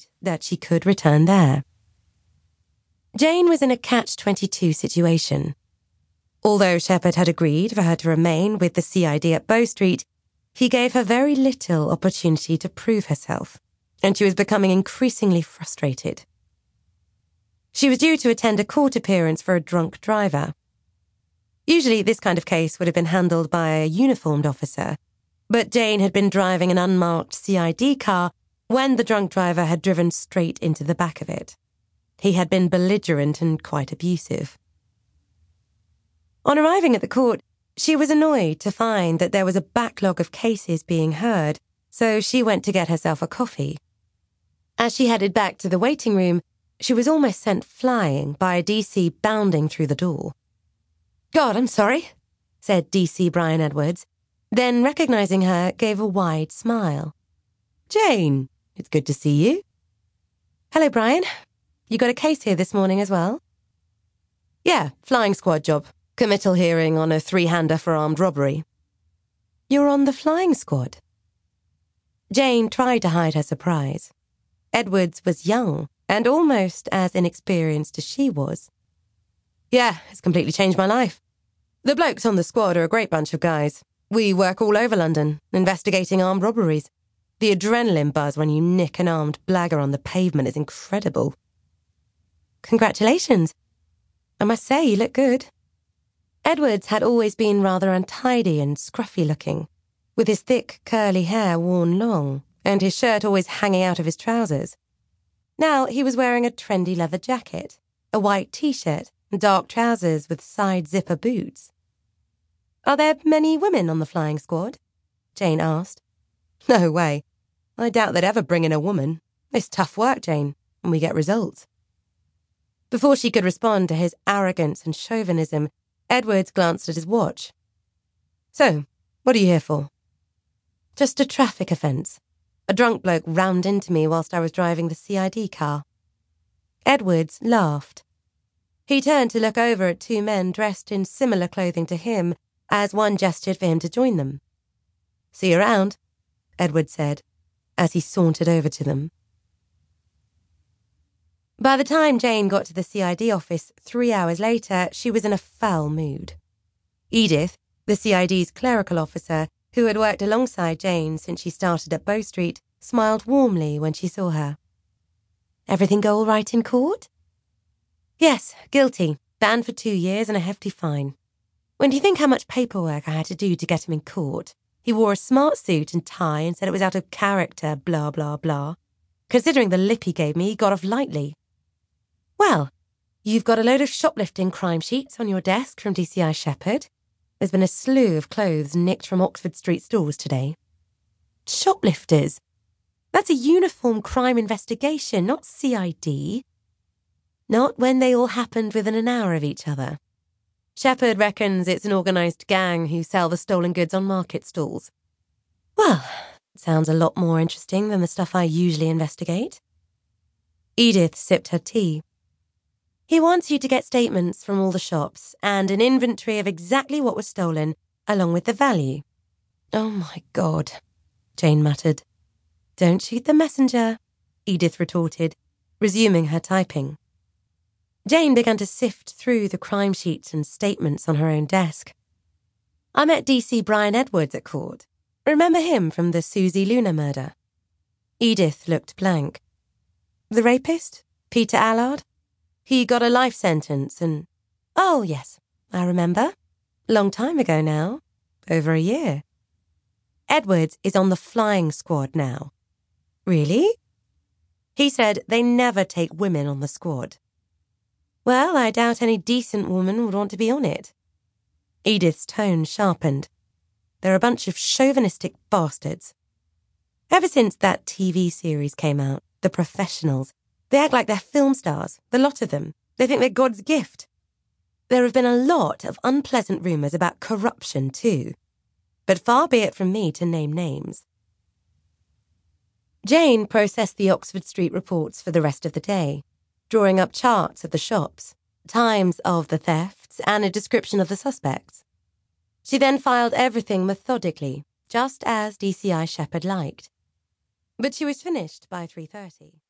agreed that she could return there. Jane was in a catch 22 situation. Although Shepherd had agreed for her to remain with the CID at Bow Street, he gave her very little opportunity to prove herself, and she was becoming increasingly frustrated. She was due to attend a court appearance for a drunk driver. Usually, this kind of case would have been handled by a uniformed officer, but Jane had been driving an unmarked CID car when the drunk driver had driven straight into the back of it. He had been belligerent and quite abusive. On arriving at the court, she was annoyed to find that there was a backlog of cases being heard, so she went to get herself a coffee. As she headed back to the waiting room, she was almost sent flying by a DC bounding through the door. God, I'm sorry, said DC Brian Edwards, then recognizing her, gave a wide smile. Jane, it's good to see you. Hello, Brian. You got a case here this morning as well? Yeah, flying squad job. Committal hearing on a three hander for armed robbery. You're on the flying squad? Jane tried to hide her surprise. Edwards was young and almost as inexperienced as she was. Yeah, it's completely changed my life. The blokes on the squad are a great bunch of guys. We work all over London, investigating armed robberies. The adrenaline buzz when you nick an armed blagger on the pavement is incredible. Congratulations. I must say, you look good. Edwards had always been rather untidy and scruffy looking, with his thick, curly hair worn long, and his shirt always hanging out of his trousers. Now he was wearing a trendy leather jacket, a white t shirt, and dark trousers with side zipper boots. Are there many women on the flying squad? Jane asked. No way. I doubt they'd ever bring in a woman. It's tough work, Jane, and we get results. Before she could respond to his arrogance and chauvinism, Edwards glanced at his watch. So, what are you here for? Just a traffic offence. A drunk bloke rammed into me whilst I was driving the CID car. Edwards laughed. He turned to look over at two men dressed in similar clothing to him as one gestured for him to join them. See you around, Edwards said, as he sauntered over to them. By the time Jane got to the CID office three hours later, she was in a foul mood. Edith, the CID's clerical officer, who had worked alongside Jane since she started at Bow Street, smiled warmly when she saw her. Everything go all right in court? Yes, guilty. Banned for two years and a hefty fine. When do you think how much paperwork I had to do to get him in court, he wore a smart suit and tie and said it was out of character, blah, blah, blah. Considering the lip he gave me, he got off lightly. Well, you've got a load of shoplifting crime sheets on your desk from DCI Shepherd. There's been a slew of clothes nicked from Oxford Street stores today. Shoplifters? That's a uniform crime investigation, not CID. Not when they all happened within an hour of each other. Shepherd reckons it's an organised gang who sell the stolen goods on market stalls. Well, it sounds a lot more interesting than the stuff I usually investigate. Edith sipped her tea. He wants you to get statements from all the shops and an inventory of exactly what was stolen, along with the value. Oh my God, Jane muttered. Don't shoot the messenger, Edith retorted, resuming her typing. Jane began to sift through the crime sheets and statements on her own desk. I met DC Brian Edwards at court. Remember him from the Susie Luna murder? Edith looked blank. The rapist? Peter Allard? He got a life sentence and. Oh, yes, I remember. Long time ago now. Over a year. Edwards is on the flying squad now. Really? He said they never take women on the squad. Well, I doubt any decent woman would want to be on it. Edith's tone sharpened. They're a bunch of chauvinistic bastards. Ever since that TV series came out, The Professionals, they act like they're film stars, the lot of them. They think they're God's gift. There have been a lot of unpleasant rumours about corruption, too. But far be it from me to name names. Jane processed the Oxford Street reports for the rest of the day, drawing up charts of the shops, times of the thefts, and a description of the suspects. She then filed everything methodically, just as DCI Shepherd liked. But she was finished by 3.30.